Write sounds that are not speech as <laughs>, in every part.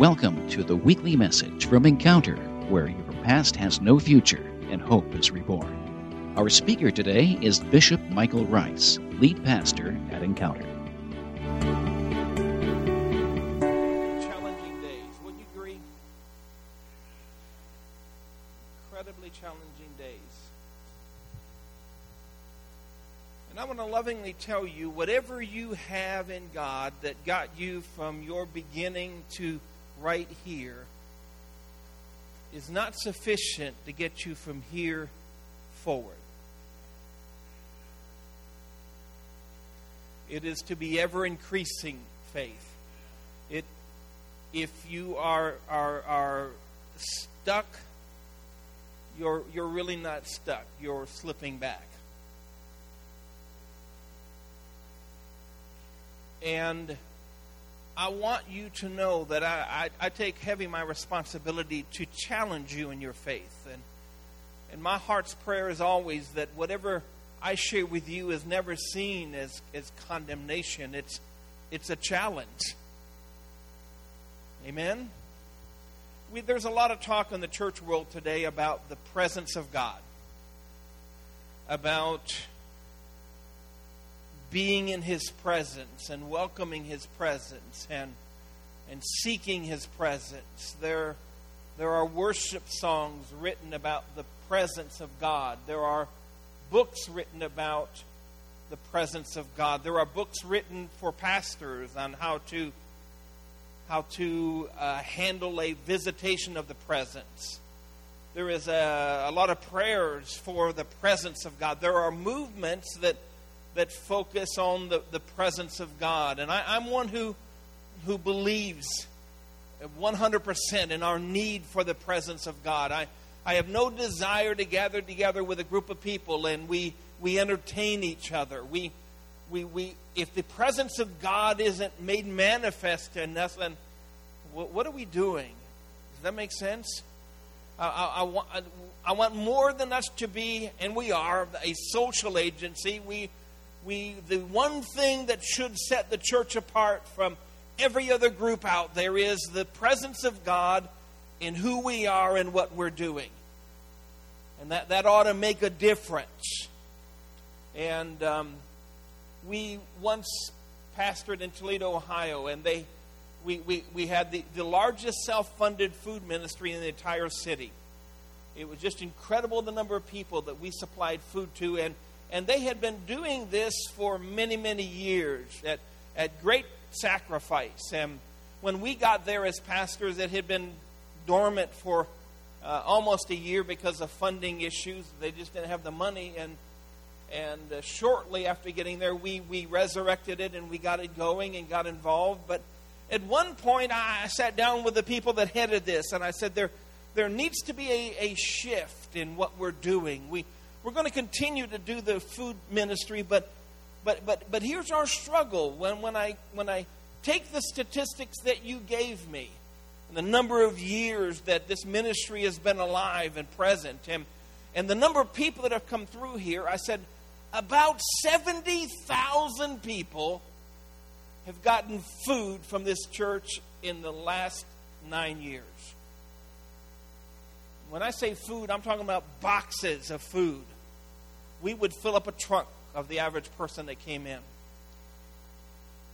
Welcome to the weekly message from Encounter, where your past has no future and hope is reborn. Our speaker today is Bishop Michael Rice, lead pastor at Encounter. challenging days. Would you agree? Incredibly challenging days. And I want to lovingly tell you whatever you have in God that got you from your beginning to right here is not sufficient to get you from here forward. It is to be ever increasing faith. It if you are are are stuck, you're you're really not stuck. You're slipping back. And I want you to know that I, I, I take heavy my responsibility to challenge you in your faith. And and my heart's prayer is always that whatever I share with you is never seen as, as condemnation. It's it's a challenge. Amen? We, there's a lot of talk in the church world today about the presence of God, about being in His presence and welcoming His presence and, and seeking His presence. There, there are worship songs written about the presence of God. There are books written about the presence of God. There are books written for pastors on how to how to uh, handle a visitation of the presence. There is a, a, lot of prayers for the presence of God. There are movements that that focus on the, the presence of God. And I, I'm one who who believes 100% in our need for the presence of God. I, I have no desire to gather together with a group of people and we, we entertain each other. We, we, we, if the presence of God isn't made manifest in us, then what, what are we doing? Does that make sense? I, I, I, want, I want more than us to be, and we are, a social agency. We, we, the one thing that should set the church apart from every other group out there is the presence of God in who we are and what we're doing. And that, that ought to make a difference. And um, we once pastored in Toledo, Ohio, and they we, we, we had the, the largest self funded food ministry in the entire city. It was just incredible the number of people that we supplied food to, and, and they had been doing this for many, many years at, at great sacrifice. And when we got there as pastors, it had been dormant for uh, almost a year because of funding issues. They just didn't have the money, and and uh, shortly after getting there, we we resurrected it and we got it going and got involved. But at one point, I sat down with the people that headed this, and I said there there needs to be a, a shift in what we're doing. We we're going to continue to do the food ministry, but but but but here's our struggle when when I when I take the statistics that you gave me and the number of years that this ministry has been alive and present and and the number of people that have come through here, I said about 70,000 people have gotten food from this church in the last nine years. When I say food, I'm talking about boxes of food. We would fill up a trunk of the average person that came in.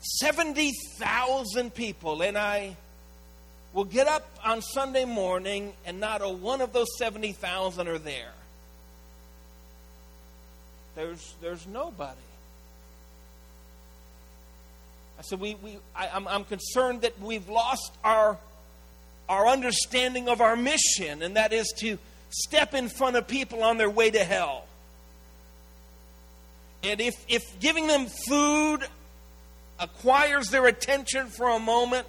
70,000 people, and I will get up on Sunday morning, and not a one of those 70,000 are there. There's, there's nobody. I said, we, we, I, I'm, I'm concerned that we've lost our, our understanding of our mission, and that is to step in front of people on their way to hell. And if, if giving them food acquires their attention for a moment,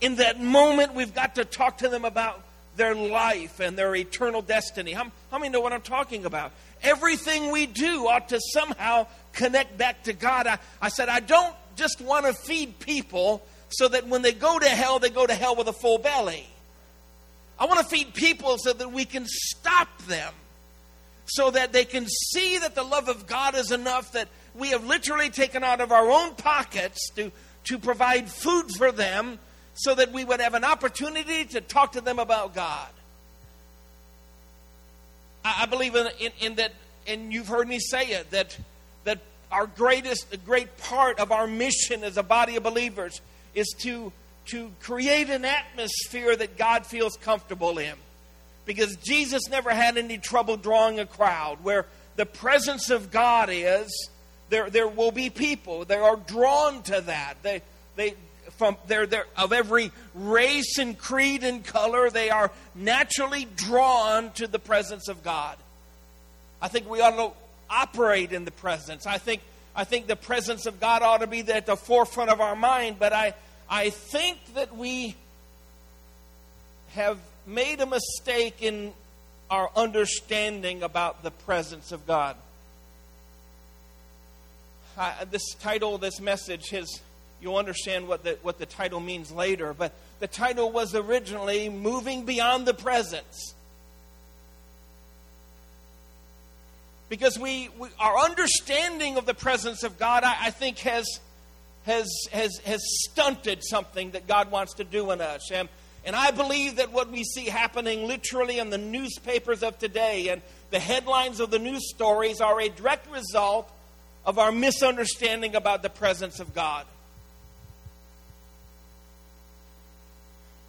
in that moment we've got to talk to them about their life and their eternal destiny. How, how many know what I'm talking about? Everything we do ought to somehow connect back to God. I, I said, I don't just want to feed people so that when they go to hell, they go to hell with a full belly. I want to feed people so that we can stop them, so that they can see that the love of God is enough that we have literally taken out of our own pockets to, to provide food for them so that we would have an opportunity to talk to them about God. I, I believe in, in, in, that, and you've heard me say it, that, that our greatest, great part of our mission as a body of believers is to, to create an atmosphere that God feels comfortable in. Because Jesus never had any trouble drawing a crowd. Where the presence of God is, there, there will be people. They are drawn to that. They, they, from they're, they're of every race and creed and color, they are naturally drawn to the presence of God. I think we ought to operate in the presence. I think I think the presence of God ought to be at the forefront of our mind, but I I think that we have made a mistake in our understanding about the presence of God. This title, this message, has you'll understand what the, what the title means later, but the title was originally Moving Beyond the Presence. Because we, we our understanding of the presence of God, I, I think, has, has, has, has stunted something that God wants to do in us. And, and I believe that what we see happening literally in the newspapers of today and the headlines of the news stories are a direct result of our misunderstanding about the presence of God.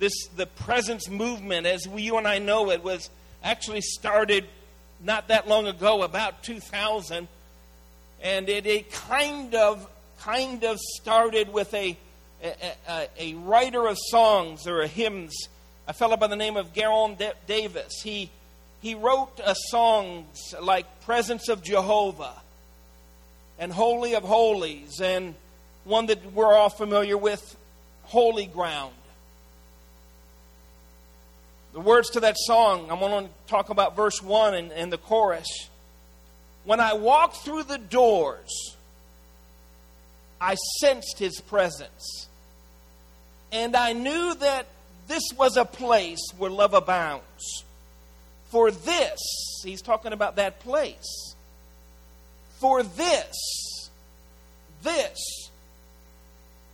this the presence movement, as we, you and I know it, was actually started not that long ago, about 2000, and it, it kind of kind of started with a, a, a writer of songs or hymns, a fellow by the name of Geron Davis. He he wrote songs like "Presence of Jehovah" and "Holy of Holies," and one that we're all familiar with, "Holy Ground." The words to that song, I'm going to talk about verse 1 and, and the chorus. When I walk through the doors, I sensed his presence. And I knew that this was a place where love abounds. For this, he's talking about that place. For this, this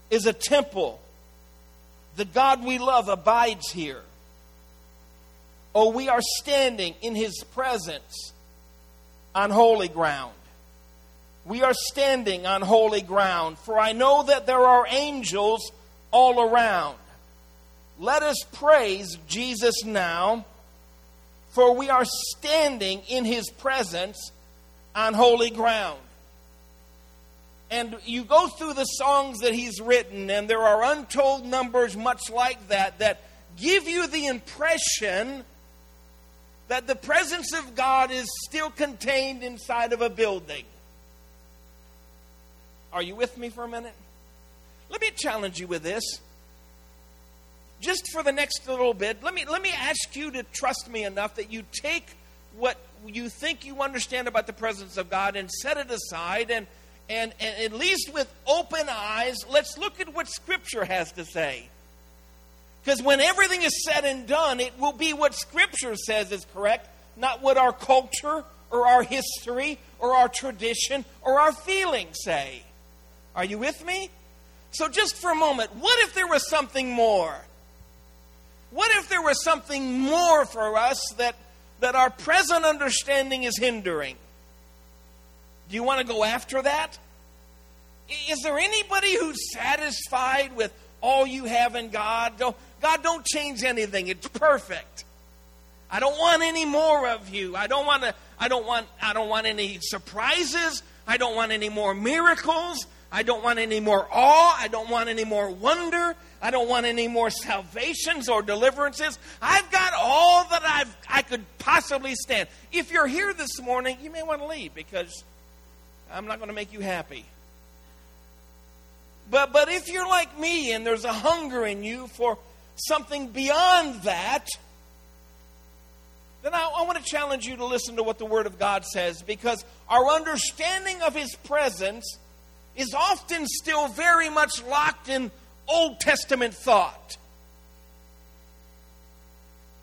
is a temple. The God we love abides here. Oh, we are standing in his presence on holy ground. We are standing on holy ground, for I know that there are angels all around. Let us praise Jesus now, for we are standing in his presence on holy ground. And you go through the songs that he's written, and there are untold numbers much like that that give you the impression that the presence of God is still contained inside of a building. Are you with me for a minute? Let me challenge you with this. Just for the next little bit, let me let me ask you to trust me enough that you take what you think you understand about the presence of God and set it aside and and, and at least with open eyes, let's look at what Scripture has to say. Because when everything is said and done, it will be what Scripture says is correct, not what our culture or our history or our tradition or our feelings say. Are you with me? So, just for a moment, what if there was something more? What if there was something more for us that, that our present understanding is hindering? Do you want to go after that? Is there anybody who's satisfied with all you have in God? Don't, God, don't change anything. It's perfect. I don't want any more of you. I don't want to I don't want I don't want any surprises. I don't want any more miracles. I don't want any more awe. I don't want any more wonder. I don't want any more salvations or deliverances. I've got all that I've I could possibly stand. If you're here this morning, you may want to leave because I'm not going to make you happy. But but if you're like me and there's a hunger in you for something beyond that, then I, I, want to challenge you to listen to what the Word of God says because our understanding of His presence is often still very much locked in Old Testament thought.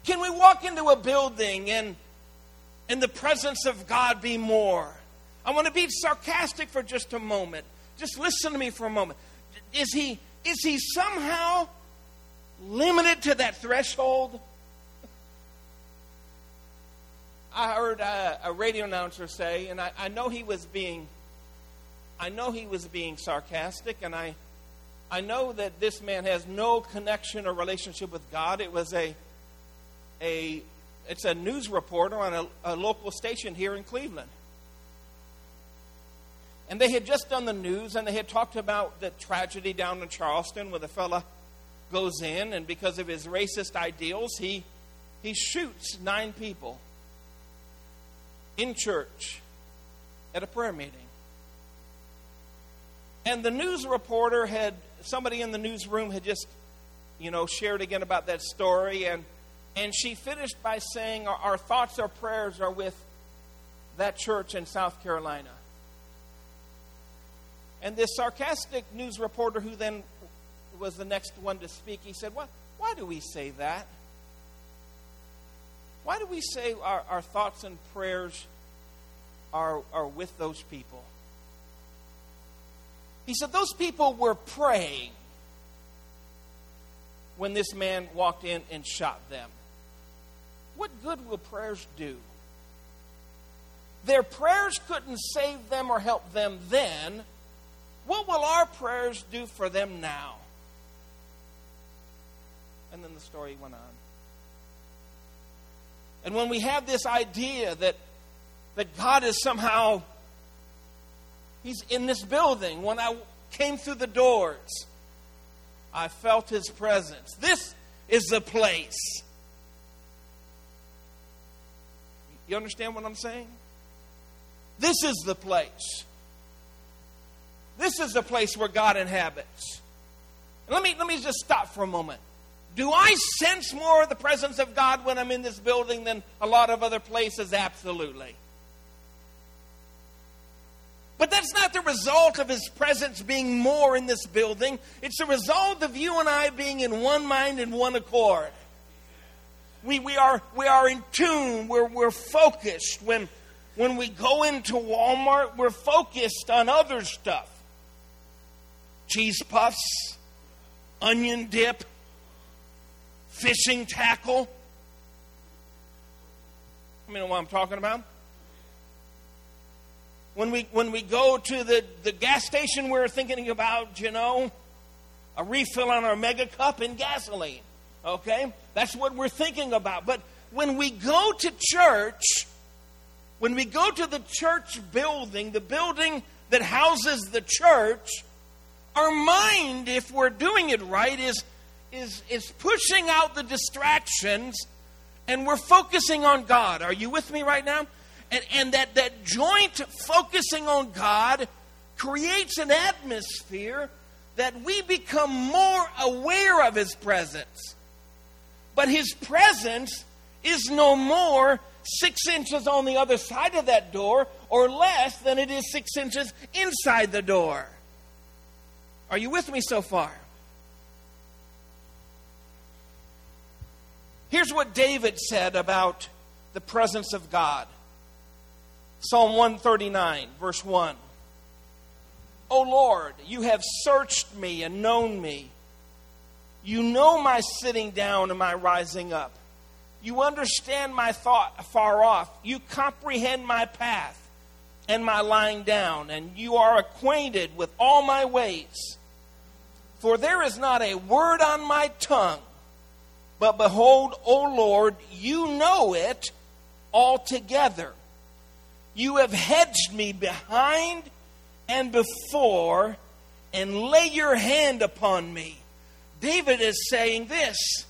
Can we walk into a building and in the presence of God be more? I want to be sarcastic for just a moment. Just listen to me for a moment. Is he is he somehow limited to that threshold? I heard a, a radio announcer say, and I, I know he was being, I know he was being sarcastic, and I, I know that this man has no connection or relationship with God. It was a, a, it's a news reporter on a, a local station here in Cleveland. And they had just done the news and they had talked about the tragedy down in Charleston where the fella goes in and because of his racist ideals, he, he shoots nine people in church at a prayer meeting. And the news reporter had, somebody in the newsroom had just, you know, shared again about that story. And, and she finished by saying, Our, thoughts, our prayers are with that church in South Carolina. And this sarcastic news reporter, who then was the next one to speak, he said, Why, why do we say that? Why do we say our, our thoughts and prayers are, are with those people? He said, Those people were praying when this man walked in and shot them. What good will prayers do? Their prayers couldn't save them or help them then what will our prayers do for them now? And then the story went on. And when we have this idea that, that God is somehow, He's in this building, when I came through the doors, I felt His presence. This is the place. You understand what I'm saying? This is the place. This is the place where God inhabits. let me, let me just stop for a moment. Do I sense more of the presence of God when I'm in this building than a lot of other places? Absolutely. But that's not the result of His presence being more in this building. It's the result of you and I being in one mind and one accord. We, we, are, we are in tune, we're, we're focused. When, when we go into Walmart, we're focused on other stuff cheese puffs, onion dip, fishing tackle. You know what I'm talking about? When we, when we go to the, the gas station, we're thinking about, you know, a refill on our mega cup and gasoline. Okay? That's what we're thinking about. But when we go to church, when we go to the church building, the building that houses the church, our mind, if we're doing it right, is, is, is pushing out the distractions and we're focusing on God. Are you with me right now? And, and that, that joint focusing on God creates an atmosphere that we become more aware of His presence. But His presence is no more six inches on the other side of that door or less than it is six inches inside the door. Are you with me so far? Here's what David said about the presence of God Psalm 139, verse 1. O Lord, you have searched me and known me. You know my sitting down and my rising up. You understand my thought afar off. You comprehend my path and my lying down, and you are acquainted with all my ways. For there is not a word on my tongue, but behold, O Lord, you know it altogether. You have hedged me behind and before, and lay your hand upon me. David is saying this.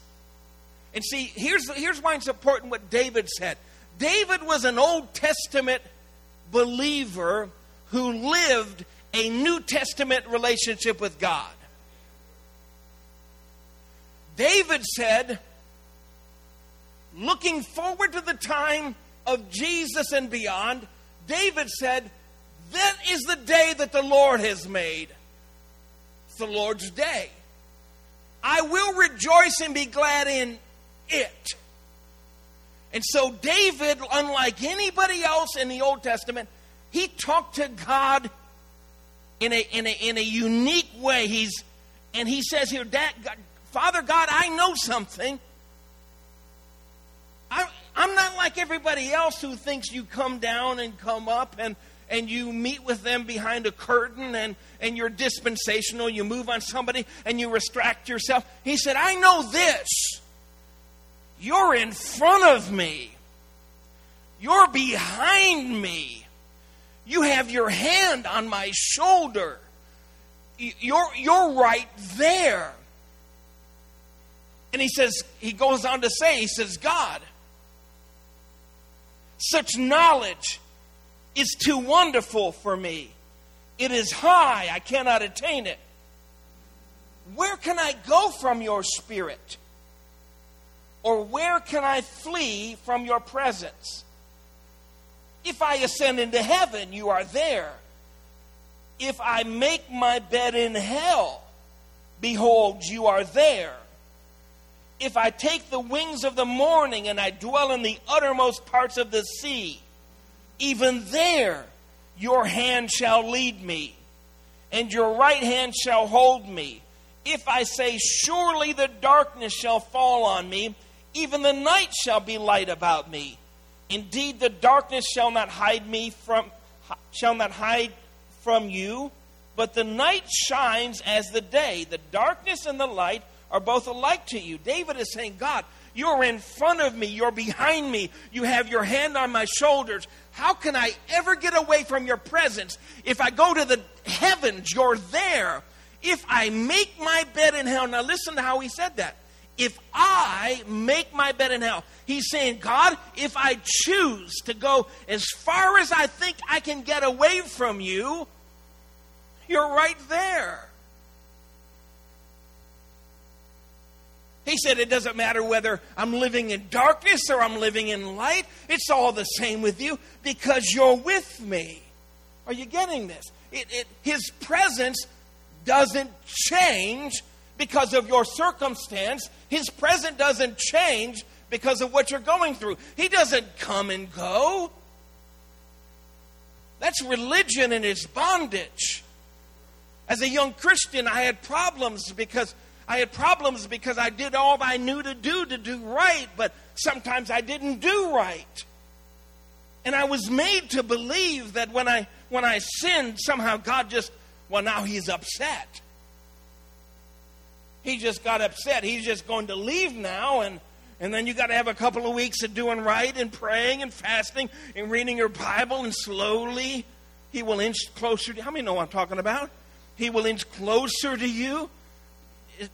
And see, here's, here's why it's important what David said. David was an Old Testament believer who lived a New Testament relationship with God. David said, looking forward to the time of Jesus and beyond, David said, That is the day that the Lord has made. It's the Lord's day. I will rejoice and be glad in it. And so, David, unlike anybody else in the Old Testament, he talked to God in a, in a, in a unique way. He's, and he says here, Father God, I know something. I, I'm not like everybody else who thinks you come down and come up and, and you meet with them behind a curtain and, and you're dispensational. You move on somebody and you restract yourself. He said, I know this. You're in front of me, you're behind me. You have your hand on my shoulder. You're, you're right there. And he says, he goes on to say, he says, God, such knowledge is too wonderful for me. It is high, I cannot attain it. Where can I go from your spirit? Or where can I flee from your presence? If I ascend into heaven, you are there. If I make my bed in hell, behold, you are there. If I take the wings of the morning and I dwell in the uttermost parts of the sea, even there your hand shall lead me, and your right hand shall hold me. If I say, Surely the darkness shall fall on me, even the night shall be light about me. Indeed, the darkness shall not hide me from shall not hide from you, but the night shines as the day. The darkness and the light are both alike to you. David is saying, God, you're in front of me, you're behind me, you have your hand on my shoulders. How can I ever get away from your presence? If I go to the heavens, you're there. If I make my bed in hell, now listen to how he said that. If I make my bed in hell, he's saying, God, if I choose to go as far as I think I can get away from you, you're right there. He said, It doesn't matter whether I'm living in darkness or I'm living in light. It's all the same with you because you're with me. Are you getting this? It, it, his presence doesn't change because of your circumstance. His presence doesn't change because of what you're going through. He doesn't come and go. That's religion and its bondage. As a young Christian, I had problems because I had problems because I did all I knew to do to do right, but sometimes I didn't do right. And I was made to believe that when I when I sinned, somehow God just well now he's upset. He just got upset. He's just going to leave now and and then you got to have a couple of weeks of doing right and praying and fasting and reading your Bible and slowly he will inch closer to How many know I'm talking about? He will inch closer to you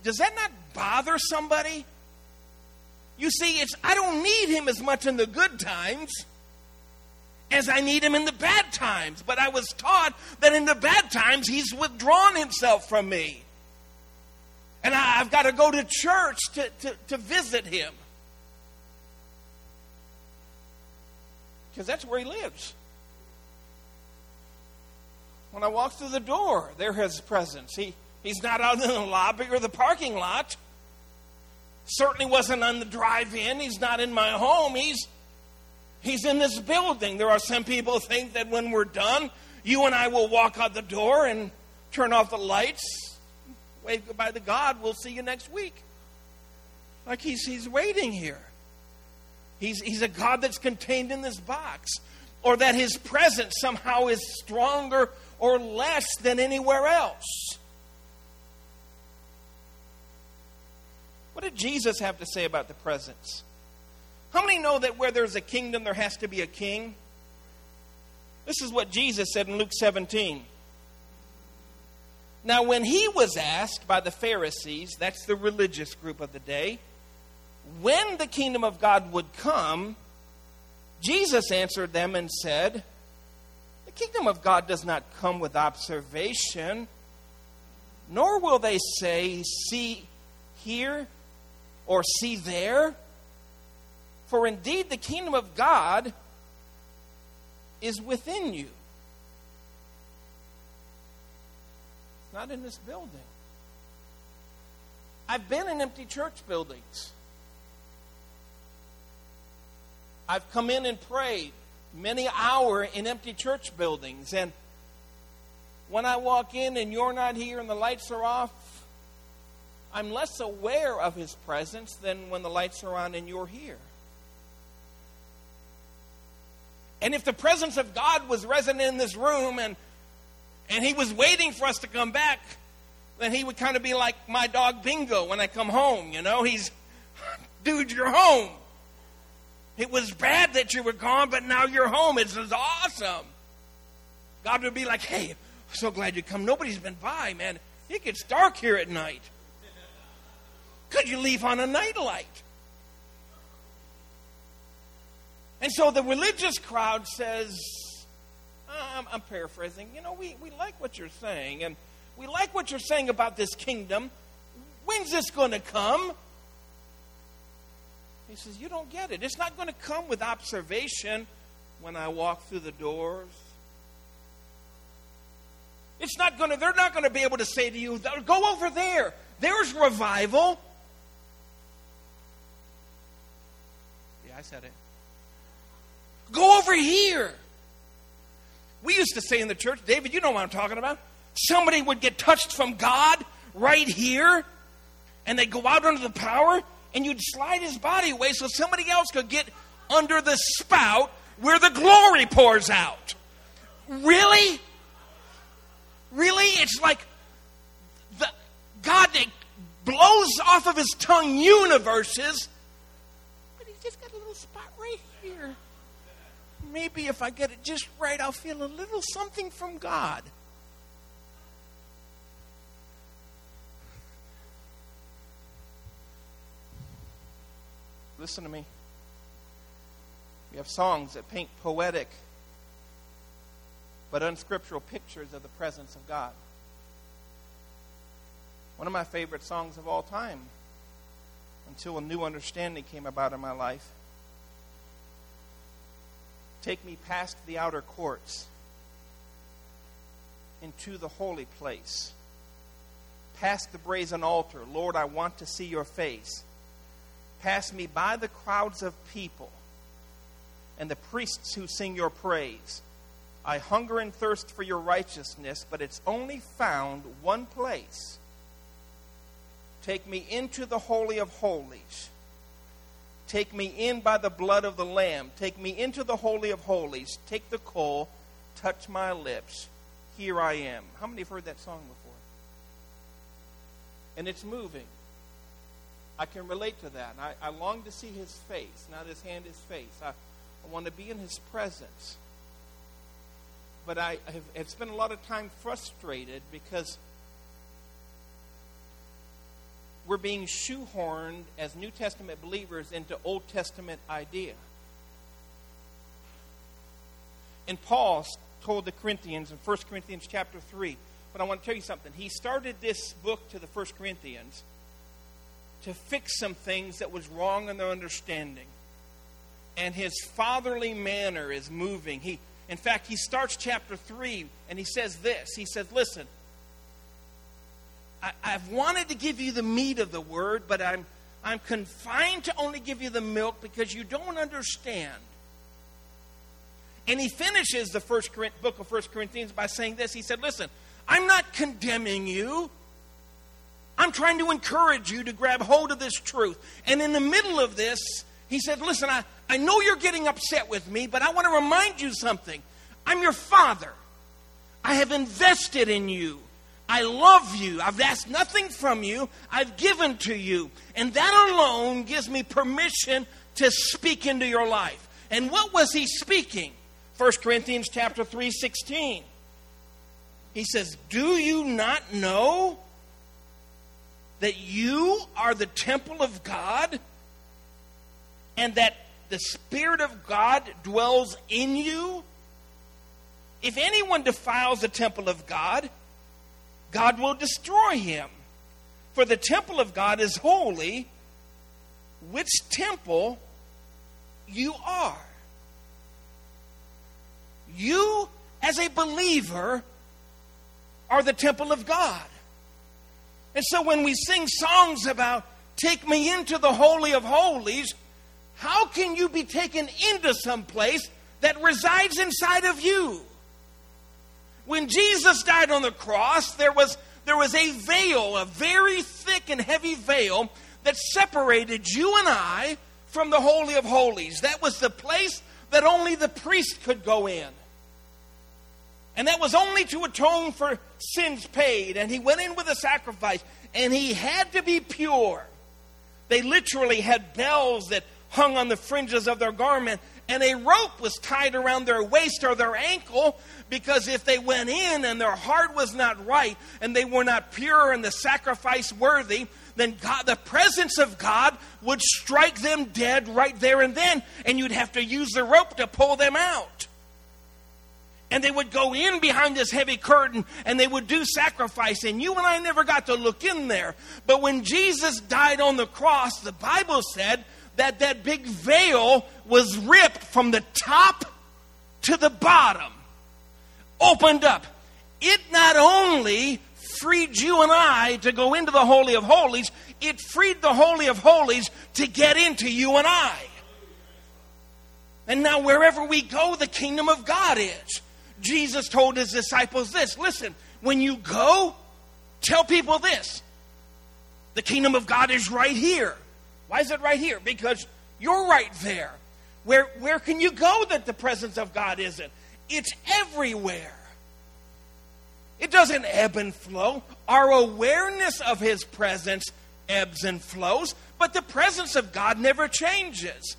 does that not bother somebody? You see, it's I don't need him as much in the good times as I need him in the bad times. But I was taught that in the bad times he's withdrawn himself from me. And I, have got to go to church to, to, to visit him. Because that's where he lives. When I walk through the door, there his presence. He He's not out in the lobby or the parking lot. Certainly wasn't on the drive in. He's not in my home. He's, he's in this building. There are some people think that when we're done, you and I will walk out the door and turn off the lights, wave goodbye to God. We'll see you next week. Like he's, he's waiting here. He's, he's a God that's contained in this box. Or that his presence somehow is stronger or less than anywhere else. What did Jesus have to say about the presence? How many know that where there's a kingdom, there has to be a king? This is what Jesus said in Luke 17. Now, when he was asked by the Pharisees, that's the religious group of the day, when the kingdom of God would come, Jesus answered them and said, The kingdom of God does not come with observation, nor will they say, See here or see there. For indeed, the kingdom of God is within you. It's not in this building. I've been in empty church buildings. I've come in and prayed many hour in empty church buildings and when I walk in and you're not here and the lights are off, I'm less aware of his presence than when the lights are on and you're here. And if the presence of God was resident in this room and and he was waiting for us to come back, then he would kind of be like my dog Bingo when I come home, you know? He's <laughs> dude, you're home. It was bad that you were gone, but now you're home. It's awesome. God would be like, hey, so glad you come. Nobody's been by, man. It gets dark here at night. Could you leave on a nightlight? And so the religious crowd says, I'm, I'm, paraphrasing, you know, we, we like what you're saying, and we like what you're saying about this kingdom. When's this going to come? He says, You don't get it. It's not going to come with observation when I walk through the doors. It's not going to, they're not going to be able to say to you, Go over there. There's revival. Yeah, I said it. Go over here. We used to say in the church, David, you know what I'm talking about. Somebody would get touched from God right here, and they'd go out under the power, and you'd slide his body away so somebody else could get under the spout where the glory pours out. Really? Really? It's like the God that blows off of his tongue universes, but he's just got a little spot right here. Maybe if I get it just right, I'll feel a little something from God. Listen to me. We have songs that paint poetic but unscriptural pictures of the presence of God. One of my favorite songs of all time, until a new understanding came about in my life. Take me past the outer courts into the holy place, past the brazen altar. Lord, I want to see your face pass me by the crowds of people and the priests who sing your praise. I hunger and thirst for your righteousness, but it's only found one place. Take me into the Holy of Holies. Take me in by the blood of the Lamb. Take me into the Holy of Holies. Take the coal, touch my lips. Here I am. How many have heard that song before? And it's moving. I can relate to that. I, I long to see his face, not his hand, his face. I, I want to be in his presence. But I have, have spent a lot of time frustrated because we're being shoehorned as New Testament believers into Old Testament idea. And Paul told the Corinthians in 1 Corinthians chapter 3, but I want to tell you something. He started this book to the 1 Corinthians to fix some things that was wrong in their understanding. And his fatherly manner is moving. He, in fact, he starts chapter 3 and he says this He says, Listen, I, I've wanted to give you the meat of the word, but I'm, I'm confined to only give you the milk because you don't understand. And he finishes the first book of First Corinthians by saying this. He said, Listen, I'm not condemning you. I'm trying to encourage you to grab hold of this truth. And in the middle of this, he said, Listen, I, I know you're getting upset with me, but I want to remind you something. I'm your father. I have invested in you. I love you. I've asked nothing from you. I've given to you. And that alone gives me permission to speak into your life. And what was he speaking? 1 Corinthians chapter 3, 16. He says, Do you not know that you are the temple of God and that the Spirit of God dwells in you? If anyone defiles the temple of God, God will destroy him. For the temple of God is holy, which temple you are. You, as a believer, are the temple of God. And so when we sing songs about take me into the Holy of Holies, how can you be taken into some place that resides inside of you? When Jesus died on the cross, there was there was a veil, a very thick and heavy veil that separated you and I from the Holy of Holies. That was the place that only the priest could go in. And that was only to atone for sins paid. And he went in with a sacrifice. And he had to be pure. They literally had bells that hung on the fringes of their garment. And a rope was tied around their waist or their ankle because if they went in and their heart was not right and they were not pure and the sacrifice worthy, then God, the presence of God would strike them dead right there and then, and you'd have to use the rope to pull them out. And they would go in behind this heavy curtain and they would do sacrifice. And you and I never got to look in there. But when Jesus died on the cross, the Bible said that that big veil was ripped from the top to the bottom, opened up. It not only freed you and I to go into the Holy of Holies, it freed the Holy of Holies to get into you and I. And now, wherever we go, the kingdom of God is. Jesus told his disciples this listen, when you go, tell people this the kingdom of God is right here. Why is it right here? Because you're right there. Where, where can you go that the presence of God isn't? It's everywhere. It doesn't ebb and flow. Our awareness of His presence ebbs and flows, but the presence of God never changes.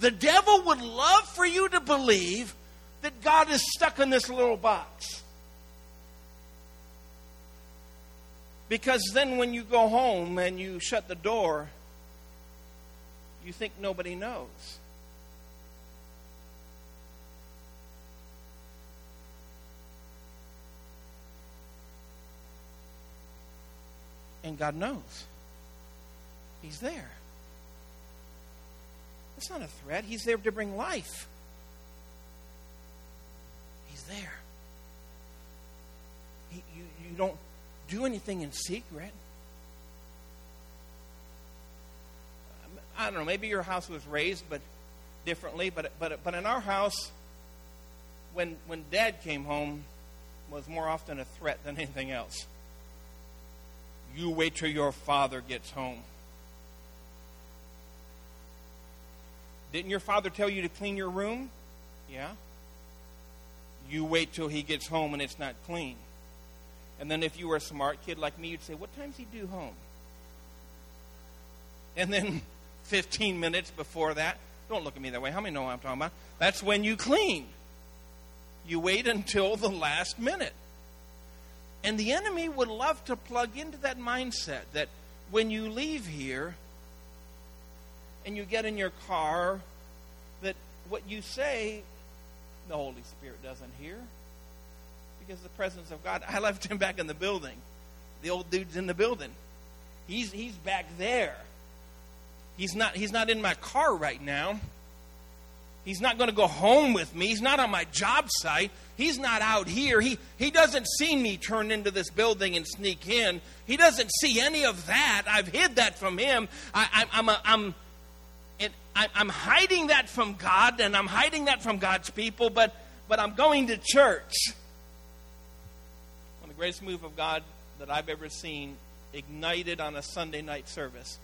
The devil would love for you to believe that God is stuck in this little box. Because then when you go home and you shut the door, you think nobody knows. And God knows. He's there. It's not a threat. He's there to bring life there. He, you, you don't do anything in secret. I don't know, maybe your house was raised but differently, but but but in our house when when dad came home was more often a threat than anything else. You wait till your father gets home. Didn't your father tell you to clean your room? Yeah you wait till he gets home and it's not clean. And then if you were a smart kid like me, you'd say, What time's he due home? And then <laughs> 15 minutes before that, don't look at me that way. How many know what I'm talking about? That's when you clean. You wait until the last minute. And the enemy would love to plug into that mindset that when you leave here and you get in your car, that what you say the Holy Spirit doesn't hear because the presence of God. <laughs> I left him back in the building. The old dude's in the building. He's he's back there. He's not he's not in my car right now. He's not going to go home with me. He's not on my job site. He's not out here. He, he doesn't see me turn into this building and sneak in. He doesn't see any of that. I've hid that from him. I, I, I'm, a, I'm, I, I'm hiding that from God and I'm hiding that from God's people, but, but I'm going to church. One of the greatest move of God that I've ever seen ignited on a Sunday night service.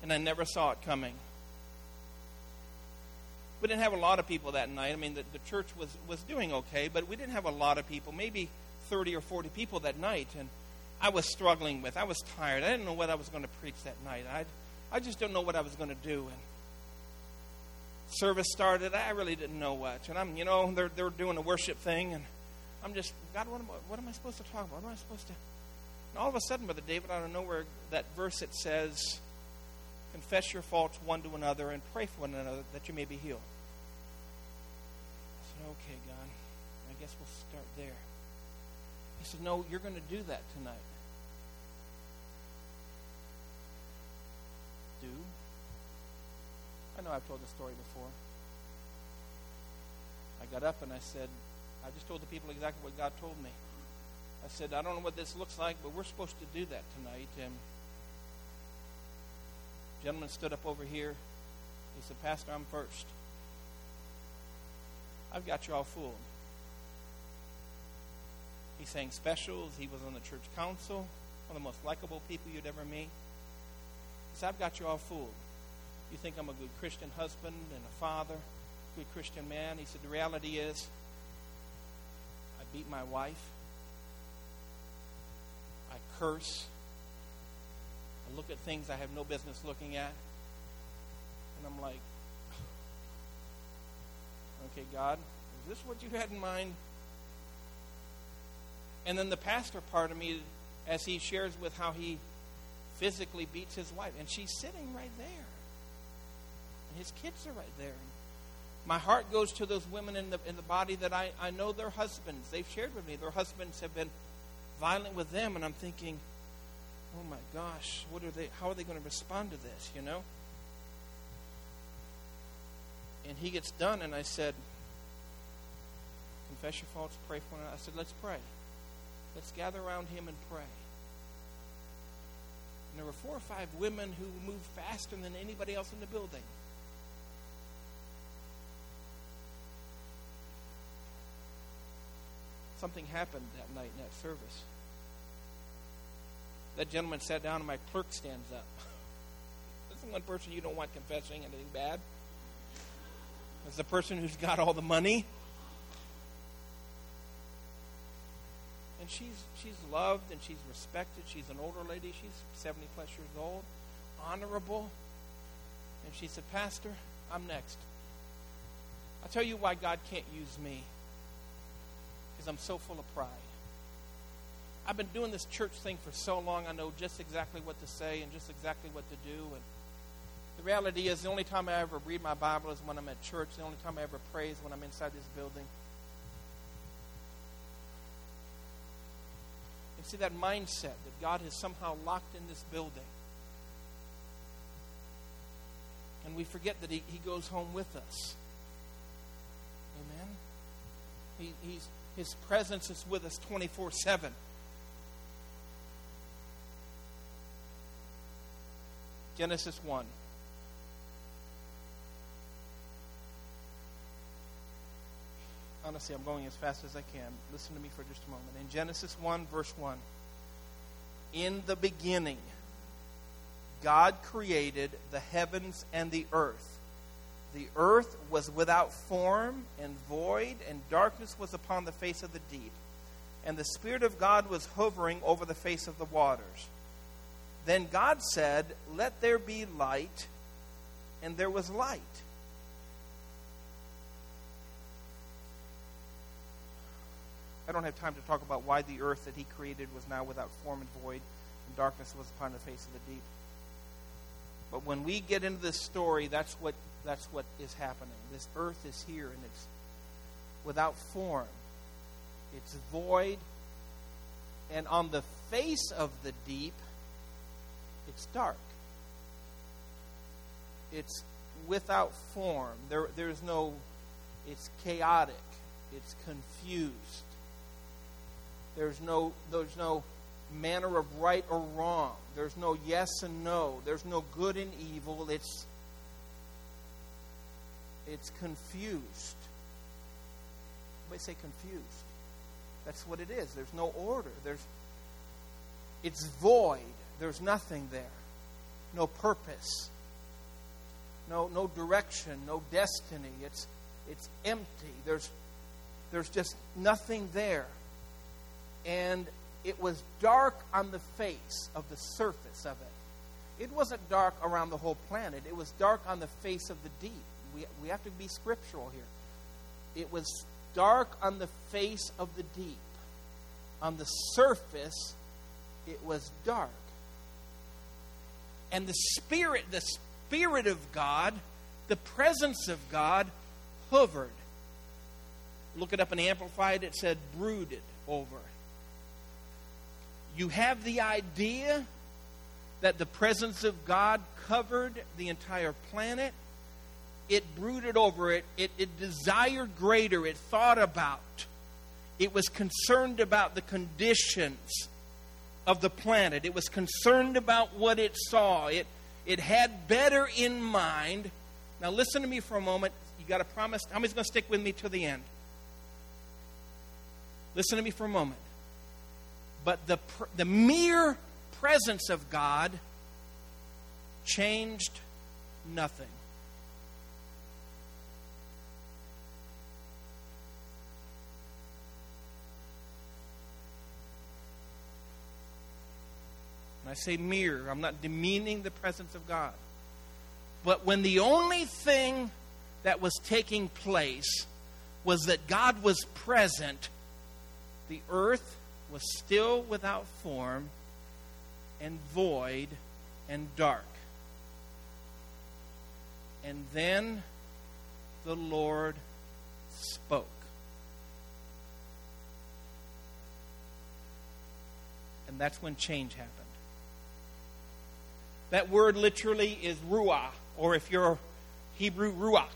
And I never saw it coming. We didn't have a lot of people that night. I mean, the, the church was, was doing okay, but we didn't have a lot of people, maybe 30 or 40 people that night. And I was struggling with. I was tired. I didn't know what I was going to preach that night. I, I just don't know what I was going to do. And service started. I really didn't know what. And I'm, you know, they're, they're doing a worship thing. And I'm just, God, what am, I, what am I supposed to talk about? What am I supposed to? And all of a sudden, Brother David, I don't know where that verse it says, confess your faults one to another and pray for one another that you may be healed. I said, okay, God, I guess we'll start there. He said, no, you're going to do that tonight. Do. I know I've told this story before. I got up and I said, I just told the people exactly what God told me. I said, I don't know what this looks like, but we're supposed to do that tonight. And gentleman stood up over here. He said, Pastor, I'm first. I've got you all fooled. He sang specials. He was on the church council. One of the most likable people you'd ever meet. Said, I've got you all fooled. You think I'm a good Christian husband and a father, good Christian man. He said, The reality is, I beat my wife. I curse. I look at things I have no business looking at. And I'm like, <sighs> okay, God, is this what you had in mind? And then the pastor part of me, as he shares with how he physically beats his wife, and she's sitting right there. And his kids are right there. And My heart goes to those women in the, in the body that I, I know their husbands. They've shared with me. Their husbands have been violent with them, and I'm thinking, oh my gosh, what are they, how are they going to respond to this, you know? And he gets done, and I said, confess your faults, pray for him. I said, let's pray. Let's gather around him and pray. And there were four or five women who moved faster than anybody else in the building. Something happened that night in that service. That gentleman sat down and my clerk stands up. <laughs> That's the one person you don't want confessing anything bad. That's the person who's got all the money. And she's she's loved and she's respected. She's an older lady. She's 70 plus years old, honorable. And she said, Pastor, I'm next. I'll tell you why God can't use me. Because I'm so full of pride. I've been doing this church thing for so long, I know just exactly what to say and just exactly what to do. And the reality is, the only time I ever read my Bible is when I'm at church. The only time I ever pray is when I'm inside this building. And see that mindset that God has somehow locked in this building. And we forget that He, he goes home with us. Amen? He, he's, his presence is with us 24 7. Genesis 1. Honestly, I'm going as fast as I can. Listen to me for just a moment. In Genesis 1, verse 1, in the beginning, God created the heavens and the earth. The earth was without form and void, and darkness was upon the face of the deep. And the Spirit of God was hovering over the face of the waters. Then God said, Let there be light, and there was light. I don't have time to talk about why the earth that he created was now without form and void, and darkness was upon the face of the deep. But when we get into this story, that's what that's what is happening. This earth is here and it's without form. It's void. And on the face of the deep, it's dark. It's without form. There, there's no, it's chaotic. It's confused. There's no, there's no manner of right or wrong. There's no yes and no. There's no good and evil. It's, it's confused. Everybody say confused. That's what it is. There's no order. There's, it's void. There's nothing there. No purpose. No, no direction. No destiny. It's, it's empty. There's, there's just nothing there and it was dark on the face of the surface of it. It wasn't dark around the whole planet, it was dark on the face of the deep. We, we have to be scriptural here. It was dark on the face of the deep. On the surface, it was dark. And the Spirit, the Spirit of God, the presence of God, hovered. Look it up in Amplified, it said brooded over you have the idea that the presence of God covered the entire planet. It brooded over it. It, it desired greater. It thought about. It was concerned about the conditions of the planet. It was concerned about what it saw. It, it had better in mind. Now, listen to me for a moment. You got to promise. How many's going to stick with me to the end? Listen to me for a moment. But the, the mere presence of God changed nothing. I say mere, I'm not demeaning the presence of God. But when the only thing that was taking place was that God was present, the earth was still without form and void and dark. And then the Lord spoke. And that's when change happened. That word literally is ruah, or if you're Hebrew, ruach.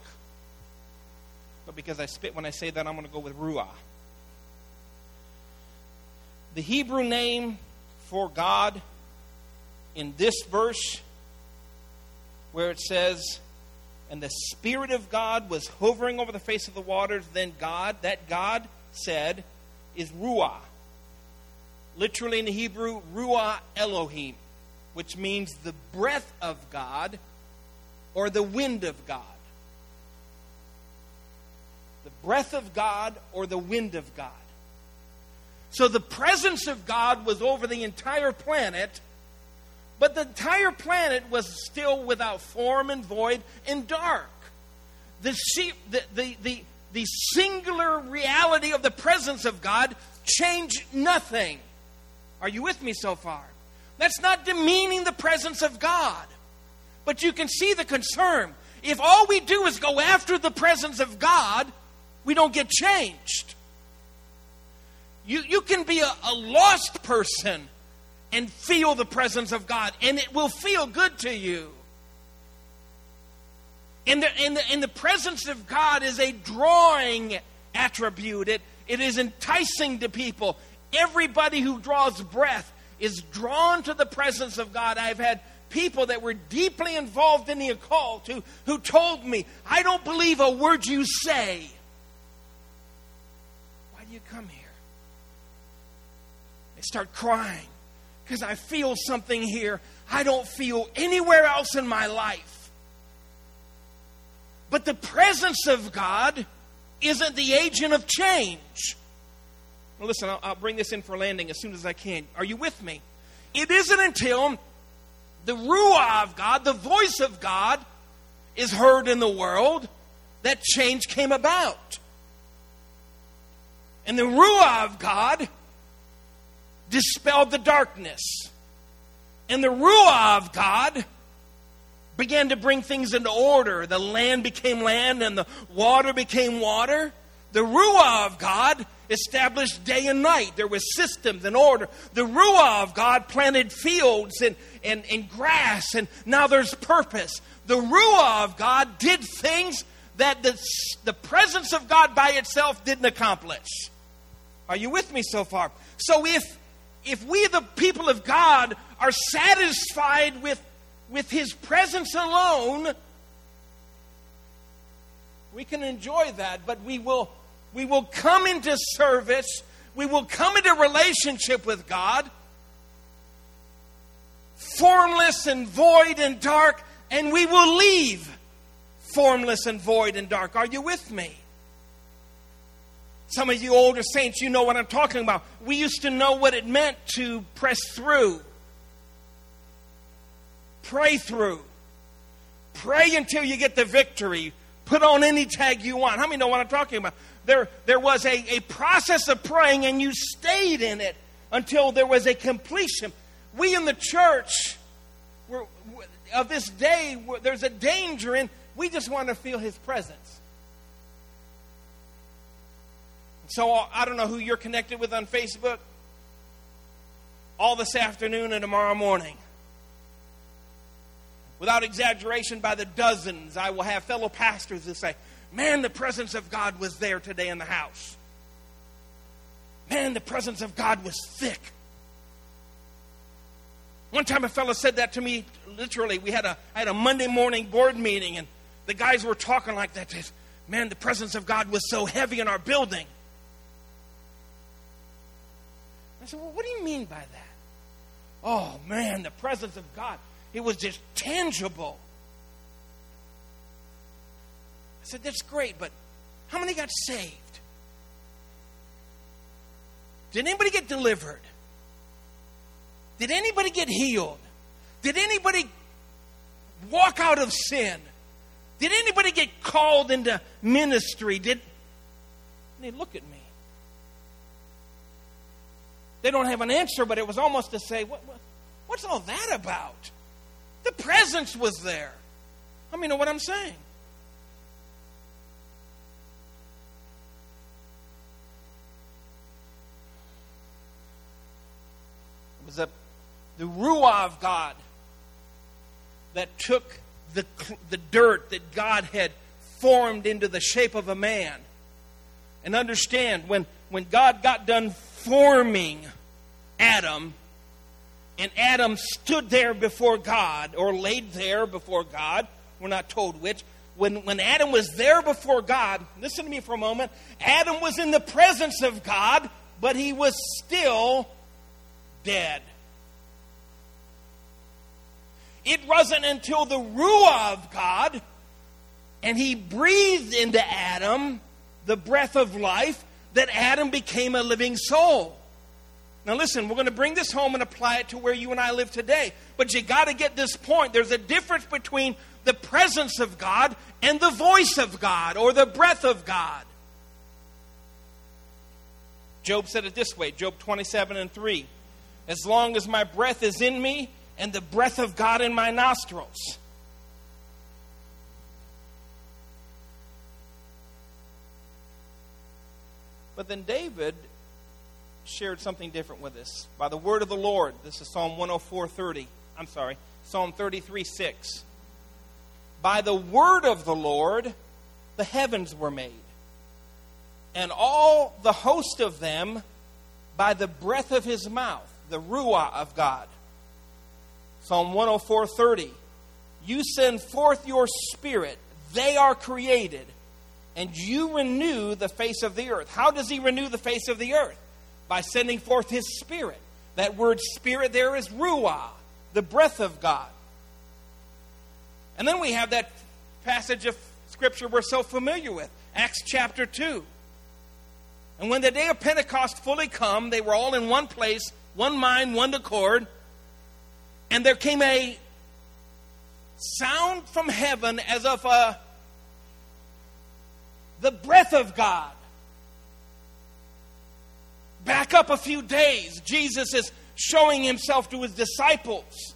But because I spit when I say that, I'm going to go with ruah. The Hebrew name for God in this verse, where it says, and the Spirit of God was hovering over the face of the waters, then God, that God said, is Ruah. Literally in the Hebrew, Ruah Elohim which means the breath of God or the wind of God. The breath of God or the wind of God. So the presence of God was over the entire planet, but the entire planet was still without form and void and dark. The, the, the, the, the singular reality of the presence of God changed nothing. Are you with me so far? That's not demeaning the presence of God. But you can see the concern. If all we do is go after the presence of God, we don't get changed. You, you can be a, a lost person and feel the presence of God, and it will feel good to you. And the, and the, and the presence of God is a drawing attribute, it, it is enticing to people. Everybody who draws breath is drawn to the presence of God. I've had people that were deeply involved in the occult who, who told me, I don't believe a word you say. Why do you come here? Start crying because I feel something here I don't feel anywhere else in my life. But the presence of God isn't the agent of change. Well, listen, I'll, I'll bring this in for landing as soon as I can. Are you with me? It isn't until the Ruah of God, the voice of God, is heard in the world that change came about. And the Ruah of God dispelled the darkness. And the Ruah of God began to bring things into order. The land became land and the water became water. The Ruah of God established day and night. There was systems and order. The Ruah of God planted fields and, and, and grass, and now there's purpose. The Ruah of God did things that the, the presence of God by itself didn't accomplish. Are you with me so far? So if if we the people of God are satisfied with with his presence alone, we can enjoy that, but we will we will come into service, we will come into relationship with God, formless and void and dark, and we will leave formless and void and dark. Are you with me? Some of you older saints, you know what I'm talking about. We used to know what it meant to press through, pray through, pray until you get the victory. Put on any tag you want. How many know what I'm talking about? there, there was a, a process of praying and you stayed in it until there was a completion. We in the church were, of this day, there's a danger in we just want to feel His presence. So I don't know who you're connected with on Facebook. All this afternoon and tomorrow morning. Without exaggeration, by the dozens, I will have fellow pastors who say, Man, the presence of God was there today in the house. Man, the presence of God was thick. One time a fellow said that to me, literally. We had a, I had a Monday morning board meeting, and the guys were talking like that. Man, the presence of God was so heavy in our building. I said, Well, what do you mean by that? Oh, man, the presence of God. It was just tangible. I said, That's great, but how many got saved? Did anybody get delivered? Did anybody get healed? Did anybody walk out of sin? Did anybody get called into ministry? Did they look at me? They don't have an answer, but it was almost to say, what, what, What's all that about? The presence was there. Let me know what I'm saying. It was a, the Ruah of God that took the, the dirt that God had formed into the shape of a man. And understand, when, when God got done forming Adam, and Adam stood there before God, or laid there before God, we're not told which. When, when Adam was there before God, listen to me for a moment, Adam was in the presence of God, but he was still dead. It wasn't until the Ruah of God and he breathed into Adam the breath of life that Adam became a living soul. Now, listen, we're going to bring this home and apply it to where you and I live today. But you got to get this point. There's a difference between the presence of God and the voice of God or the breath of God. Job said it this way Job 27 and 3. As long as my breath is in me, and the breath of God in my nostrils. But then David shared something different with us. By the word of the Lord, this is Psalm 104:30. I'm sorry, Psalm 33:6. By the word of the Lord, the heavens were made, and all the host of them by the breath of his mouth, the ruah of God. Psalm 104:30. You send forth your spirit, they are created, and you renew the face of the earth. How does he renew the face of the earth? By sending forth his spirit. That word spirit there is ruah, the breath of God. And then we have that passage of scripture we're so familiar with, Acts chapter 2. And when the day of Pentecost fully come, they were all in one place, one mind, one accord. And there came a sound from heaven as of a, the breath of God. Back up a few days, Jesus is showing himself to his disciples.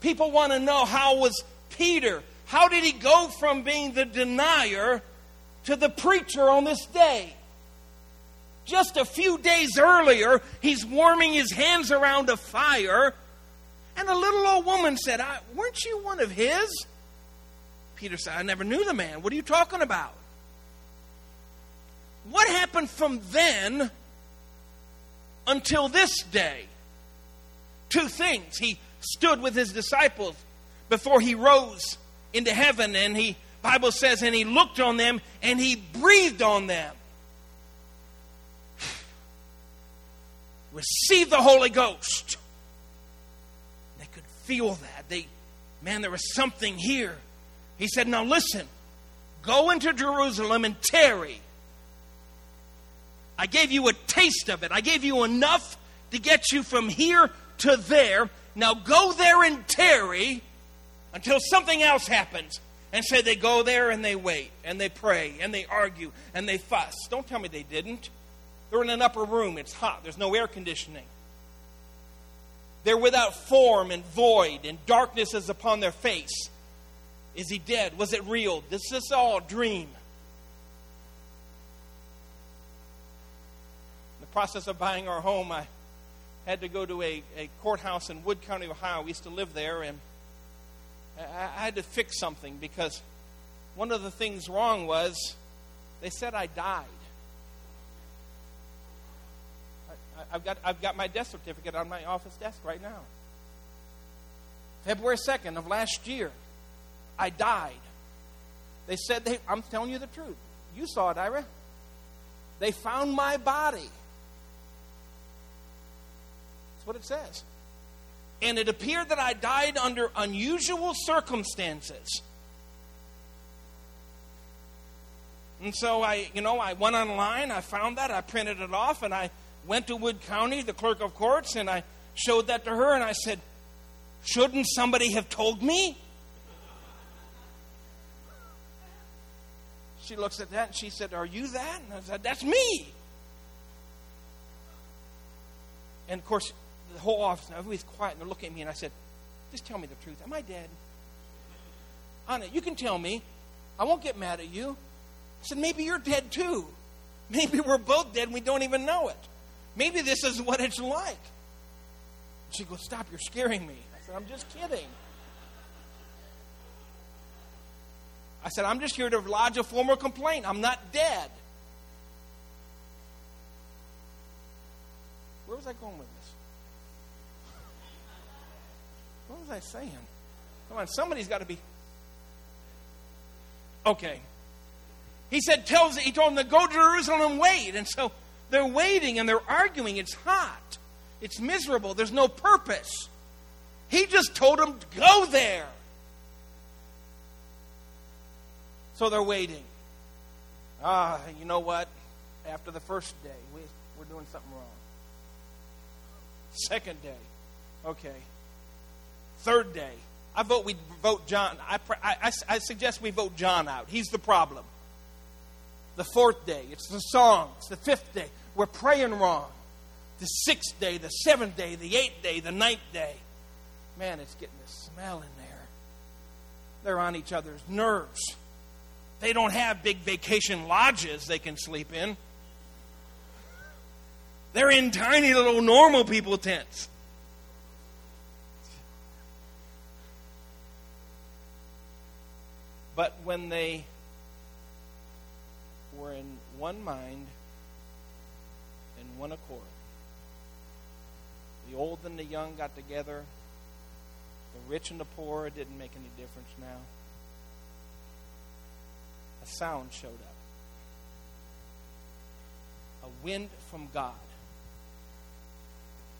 People want to know how was Peter? How did he go from being the denier to the preacher on this day? Just a few days earlier, he's warming his hands around a fire and a little old woman said, Weren't you one of his? Peter said, I never knew the man. What are you talking about? What happened from then until this day? Two things. He stood with his disciples before he rose into heaven, and he, Bible says, and he looked on them and he breathed on them. <sighs> Receive the Holy Ghost They could feel that. They, man, there was something here. He said, Now listen, go into Jerusalem and tarry. I gave you a taste of it. I gave you enough to get you from here to there. Now go there and tarry until something else happens. And say they go there and they wait and they pray and they argue and they fuss. Don't tell me they didn't. They're in an upper room. It's hot. There's no air conditioning. They're without form and void, and darkness is upon their face. Is he dead? Was it real? This is all a dream. In the process of buying our home, I had to go to a, a courthouse in Wood County, Ohio. We used to live there, and I, I had to fix something because one of the things wrong was they said I died. I've got, I've got my death certificate on my office desk right now. February 2nd of last year, I died. They said, they, I'm telling you the truth. You saw it, Ira. They found my body. That's what it says. And it appeared that I died under unusual circumstances. And so I, you know, I went online, I found that, I printed it off, and I went to Wood County, the clerk of courts, and I showed that to her, and I said, Shouldn't somebody have told me? She looks at that and she said, Are you that? And I said, That's me. And of course, the whole office, and everybody's quiet and they're looking at me, and I said, Just tell me the truth. Am I dead? Anna, you can tell me. I won't get mad at you. I said, Maybe you're dead too. Maybe we're both dead and we don't even know it. Maybe this is what it's like. She goes, Stop, you're scaring me. I said, I'm just kidding. I said, I'm just here to lodge a formal complaint. I'm not dead. Where was I going with this? What was I saying? Come on, somebody's got to be. Okay. He said, tells he told them to go to Jerusalem and wait. And so they're waiting and they're arguing. It's hot. It's miserable. There's no purpose. He just told them to go there. So they're waiting. Ah, you know what? After the first day, we, we're doing something wrong. Second day, okay. Third day, I vote we vote John. I, I, I suggest we vote John out. He's the problem. The fourth day, it's the songs. The fifth day, we're praying wrong. The sixth day, the seventh day, the eighth day, the ninth day. Man, it's getting a smell in there. They're on each other's nerves. They don't have big vacation lodges they can sleep in. They're in tiny little normal people tents. But when they were in one mind and one accord, the old and the young got together, the rich and the poor, it didn't make any difference now a sound showed up a wind from God.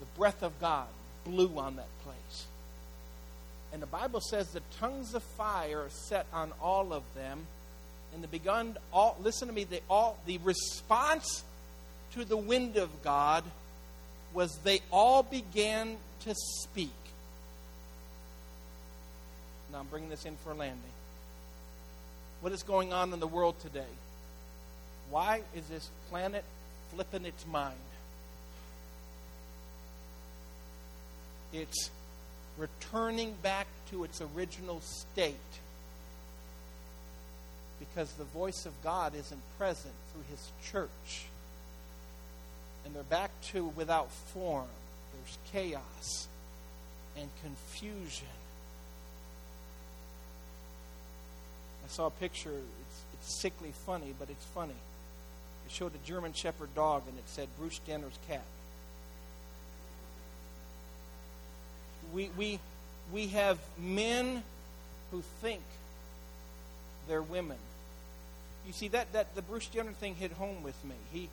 The breath of God blew on that place. And the Bible says the tongues of fire set on all of them. And the begun all listen to me, they all the response to the wind of God was they all began to speak. Now I'm bringing this in for a landing what is going on in the world today. Why is this planet flipping its mind? It's returning back to its original state because the voice of God isn't present through His church. And they're back to without form. There's chaos and confusion I saw a picture. It's, it's sickly funny, but it's funny. It showed a German Shepherd dog, and it said Bruce Jenner's cat. We, we, we have men who think they're women. You see, that, that the Bruce Jenner thing hit home with me. He,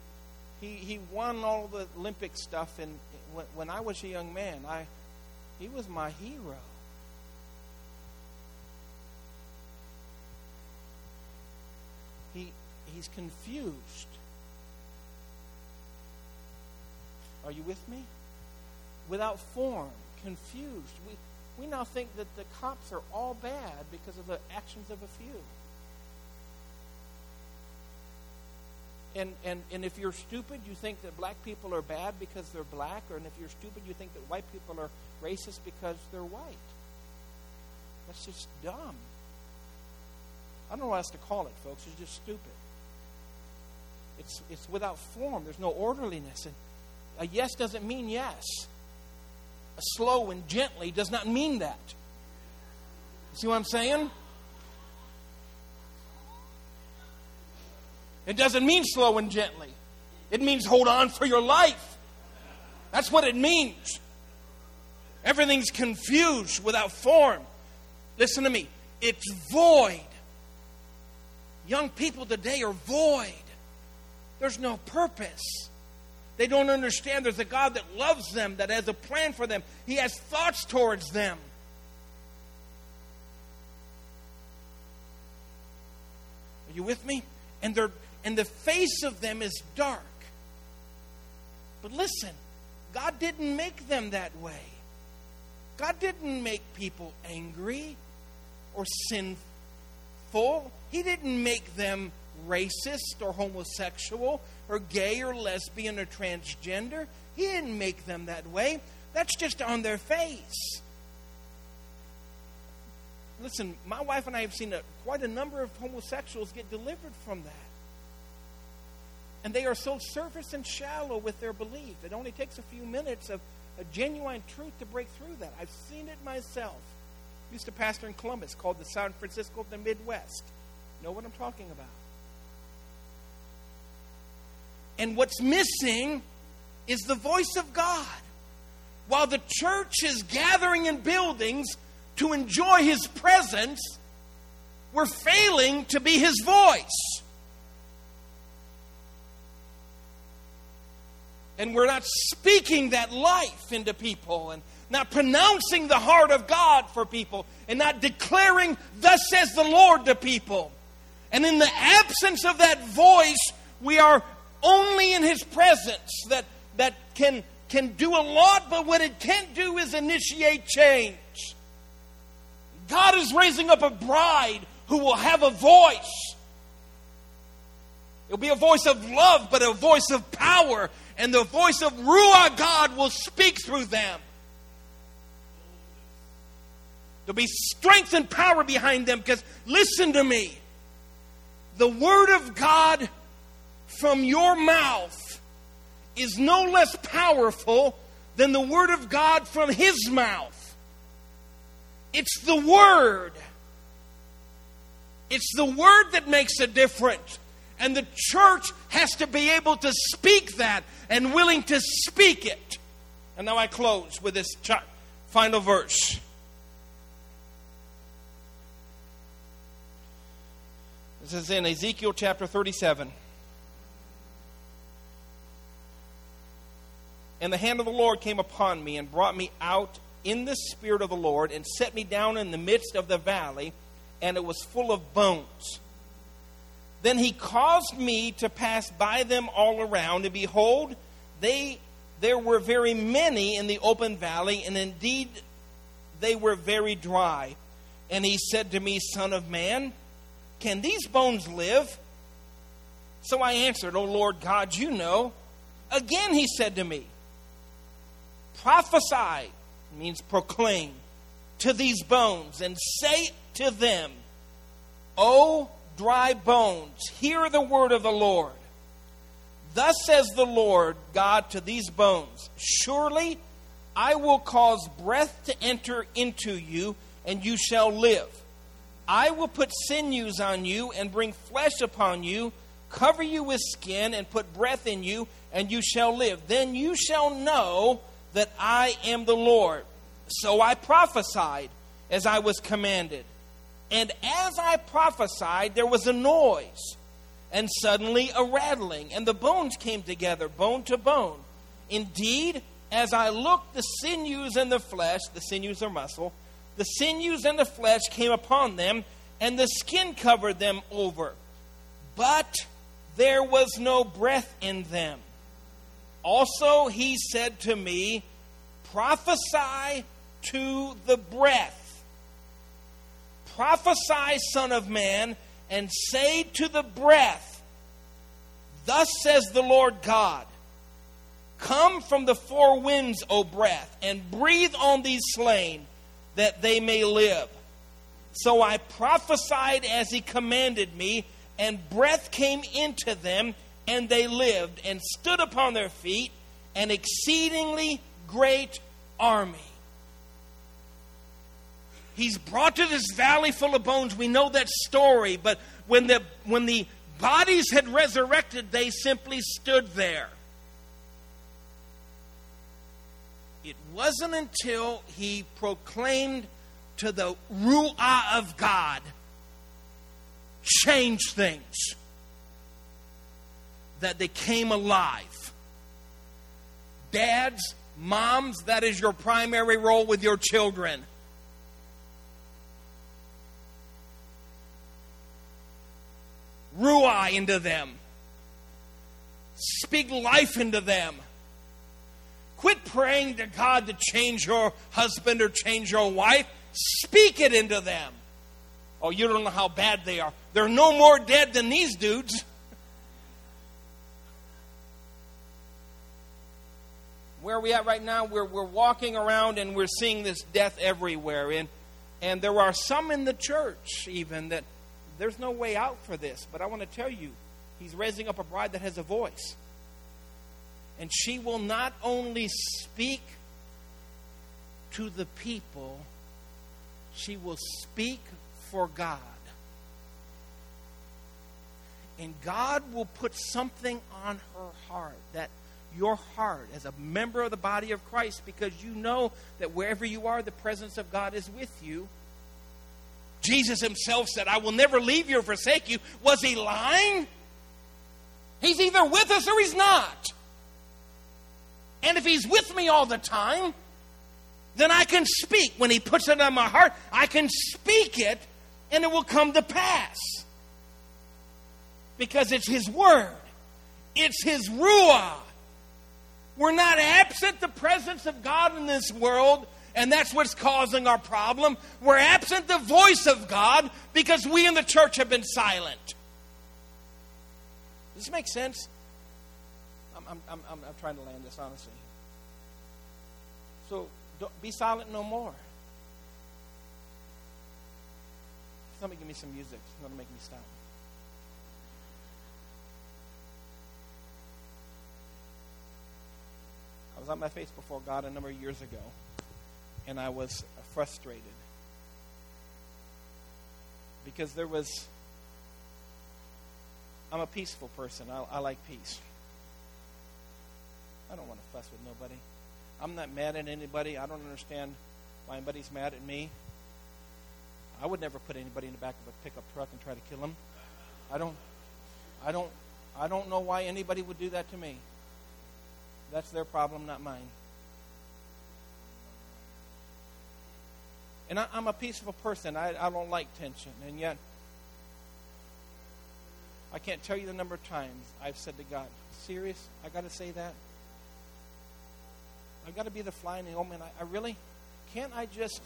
he, he won all the Olympic stuff, and when, when I was a young man, I, he was my hero. he, he's confused. Are you with me? Without form, confused. We, we now think that the cops are all bad because of the actions of a few. And, and, and if you're stupid, you think that black people are bad because they're black, or and if you're stupid, you think that white people are racist because they're white. That's just dumb. I don't know what else to call it, folks. It's just stupid. It's, it's without form. There's no orderliness. And a yes doesn't mean yes. Slow and gently does not mean that. See what I'm saying? It doesn't mean slow and gently. It means hold on for your life. That's what it means. Everything's confused without form. Listen to me. It's void Young people today are void. There's no purpose. They don't understand there's a God that loves them, that has a plan for them. He has thoughts towards them. Are you with me? And they're and the face of them is dark. But listen, God didn't make them that way. God didn't make people angry or sinful. He didn't make them racist or homosexual or gay or lesbian or transgender. He didn't make them that way. That's just on their face. Listen, my wife and I have seen a, quite a number of homosexuals get delivered from that. And they are so surface and shallow with their belief. It only takes a few minutes of a genuine truth to break through that. I've seen it myself. I used to pastor in Columbus called the San Francisco of the Midwest. Know what I'm talking about. And what's missing is the voice of God. While the church is gathering in buildings to enjoy His presence, we're failing to be His voice. and we're not speaking that life into people and not pronouncing the heart of God for people and not declaring, Thus says the Lord to people. And in the absence of that voice, we are only in His presence that, that can, can do a lot, but what it can't do is initiate change. God is raising up a bride who will have a voice. It'll be a voice of love, but a voice of power and the voice of Ruah God will speak through them. There'll be strength and power behind them because listen to me. The Word of God from your mouth is no less powerful than the Word of God from His mouth. It's the Word. It's the Word that makes a difference. And the church has to be able to speak that and willing to speak it. And now I close with this final verse. This is in Ezekiel chapter 37. And the hand of the Lord came upon me and brought me out in the spirit of the Lord and set me down in the midst of the valley, and it was full of bones. Then he caused me to pass by them all around, and behold, they there were very many in the open valley, and indeed they were very dry. And he said to me, Son of man, can these bones live? So I answered, O Lord God, you know. Again he said to me, Prophesy, means proclaim, to these bones, and say to them, O dry bones, hear the word of the Lord. Thus says the Lord God to these bones Surely I will cause breath to enter into you, and you shall live. I will put sinews on you and bring flesh upon you, cover you with skin, and put breath in you, and you shall live. Then you shall know that I am the Lord. So I prophesied as I was commanded. And as I prophesied, there was a noise, and suddenly a rattling, and the bones came together, bone to bone. Indeed, as I looked, the sinews and the flesh, the sinews are muscle, the sinews and the flesh came upon them, and the skin covered them over. But there was no breath in them. Also, he said to me, Prophesy to the breath Prophesy, Son of Man, and say to the breath, Thus says the Lord God Come from the four winds, O breath, and breathe on these slain, that they may live. So I prophesied as he commanded me, and breath came into them, and they lived, and stood upon their feet, an exceedingly great army. He's brought to this valley full of bones. We know that story, but when the when the bodies had resurrected, they simply stood there. It wasn't until he proclaimed to the Ruah of God, change things, that they came alive. dads, moms, that is your primary role with your children. Ruah into them. Speak life into them. Quit praying to God to change your husband or change your wife. Speak it into them. Oh, you don't know how bad they are. They're no more dead than these dudes. Where are we at right now? We're, we're walking around and we're seeing this death everywhere. And, and there are some in the church, even, that there's no way out for this. But I want to tell you, he's raising up a bride that has a voice. And she will not only speak to the people, she will speak for God. And God will put something on her heart that your heart as a member of the body of Christ because you know that wherever you are, the presence of God is with you. Jesus himself said, I will never leave you or forsake you. Was he lying? He's either with us or he's not. And if he's with me all the time, then I can speak. When he puts it on my heart, I can speak it and it will come to pass. Because it's his word, it's his ruah. We're not absent the presence of God in this world, and that's what's causing our problem. We're absent the voice of God because we in the church have been silent. Does this make sense? I'm, I'm, I'm, I'm trying to land this honestly. So don't be silent no more. Somebody give me some music. It's going to make me stop. Was on my face before God a number of years ago, and I was frustrated because there was. I'm a peaceful person. I, I like peace. I don't want to fuss with nobody. I'm not mad at anybody. I don't understand why anybody's mad at me. I would never put anybody in the back of a pickup truck and try to kill them. I don't I don't I don't know why anybody would do that to me. That's their problem, not mine. And I, am a peaceful person. I, I don't like tension. And yet, I can't tell you the number of times I've said to God, serious? I got to say that? I've got to be the fly in the. I, I really can't. I just.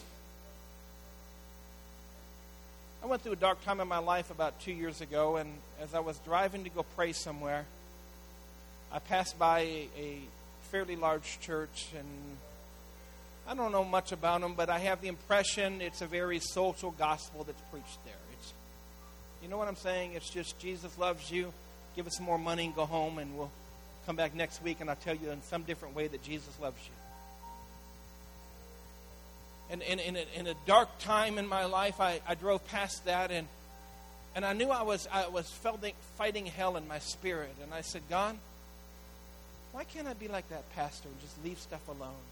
I went through a dark time in my life about two years ago, and as I was driving to go pray somewhere, I passed by a, fairly large church, and I don't know much about them, but I have the impression it's a very social gospel that's preached there. It's, you know what I'm saying? It's just Jesus loves you. Give us some more money and go home, and we'll come back next week and I'll tell you in some different way that Jesus loves you. And in, in, a, in a dark time in my life, I, I drove past that and, and I knew I was, I was fighting hell in my spirit. And I said, God, why can't I be like that pastor and just leave stuff alone?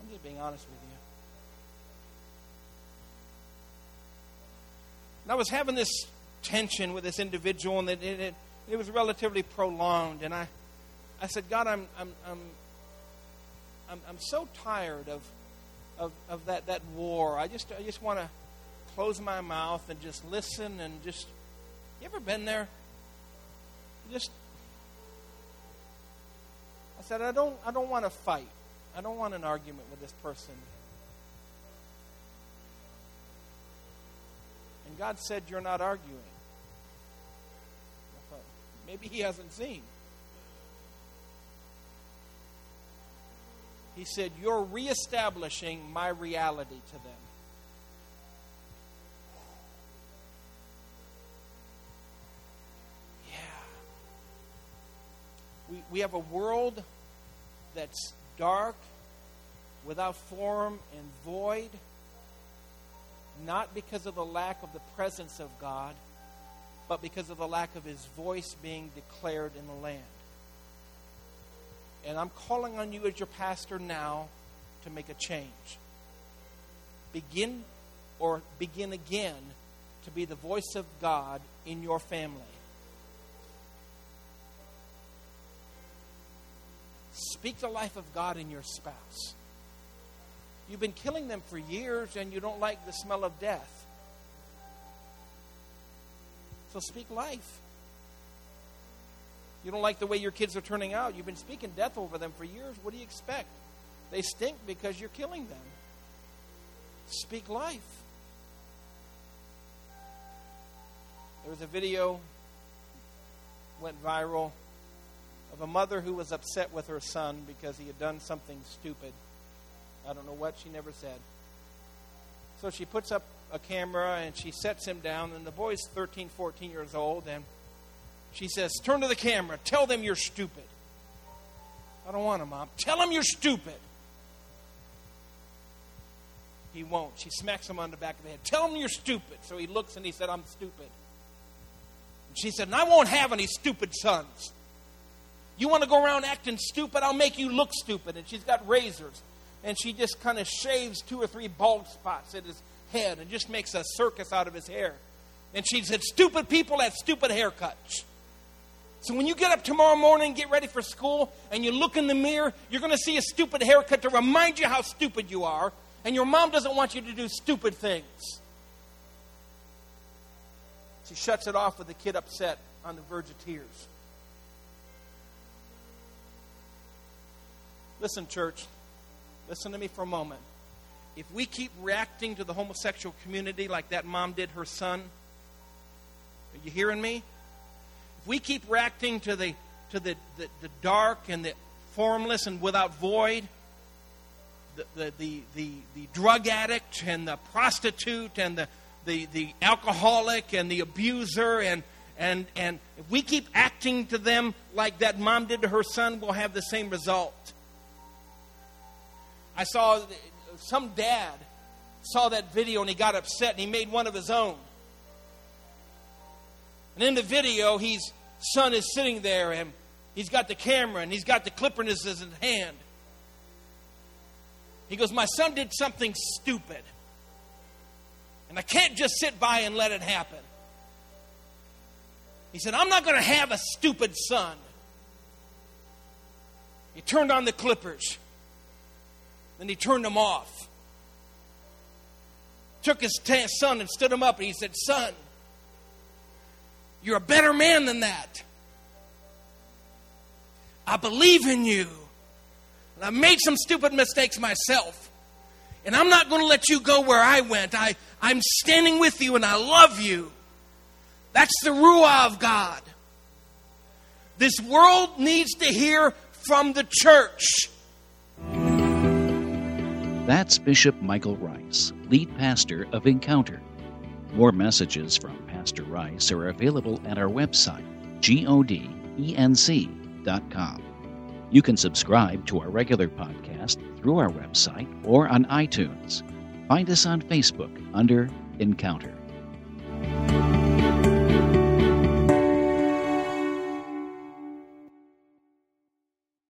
I'm just being honest with you. And I was having this tension with this individual, and it, it, it was relatively prolonged. And I, I said, God, I'm, I'm, I'm, I'm, I'm so tired of, of, of that, that war. I just, I just want to close my mouth and just listen and just. You ever been there? Just. I said, I don't, I don't want to fight. I don't want an argument with this person. And God said, You're not arguing. I thought, Maybe he hasn't seen. He said, You're reestablishing my reality to them. We, we have a world that's dark, without form, and void, not because of the lack of the presence of God but because of the lack of his voice being declared in the land. And I'm calling on you as your pastor now to make a change. Begin or begin again to be the voice of God in your family. Speak the life of God in your spouse. You've been killing them for years and you don't like the smell of death. So speak life. You don't like the way your kids are turning out. You've been speaking death over them for years. What do you expect? They stink because you're killing them. Speak life. There was a video went viral of a mother who was upset with her son because he had done something stupid. I don't know what, she never said. So she puts up a camera and she sets him down, and the boy's 13, 14 years old, and she says, Turn to the camera, tell them you're stupid. I don't want to, Mom. Tell them you're stupid. He won't. She smacks him on the back of the head. Tell him you're stupid. So he looks and he said, I'm stupid. And she said, And I won't have any stupid sons. You want to go around acting stupid? I'll make you look stupid. And she's got razors. And she just kind of shaves two or three bald spots at his head and just makes a circus out of his hair. And she said, Stupid people have stupid haircuts. So when you get up tomorrow morning get ready for school and you look in the mirror, you're going to see a stupid haircut to remind you how stupid you are. And your mom doesn't want you to do stupid things. She shuts it off with the kid upset on the verge of tears. Listen, church, listen to me for a moment. If we keep reacting to the homosexual community like that mom did her son, are you hearing me? If we keep reacting to the to the, the, the dark and the formless and without void, the, the, the, the, the drug addict and the prostitute and the, the, the alcoholic and the abuser and and and if we keep acting to them like that mom did to her son, we'll have the same result. I saw some dad saw that video and he got upset and he made one of his own. And in the video, his son is sitting there and he's got the camera and he's got the clipper in his, hand. He goes, My son did something stupid. And I can't just sit by and let it happen. He said, I'm not going to have a stupid son. He turned on the clippers. Then he turned them off. Took his t- son and stood him up, and he said, Son, you're a better man than that. I believe in you. And I made some stupid mistakes myself. And I'm not going to let you go where I went. I, I'm standing with you and I love you. That's the Ruah of God. This world needs to hear from the church. That's Bishop Michael Rice, lead pastor of Encounter. More messages from Pastor Rice are available at our website, godenc.com. You can subscribe to our regular podcast through our website or on iTunes. Find us on Facebook under Encounter.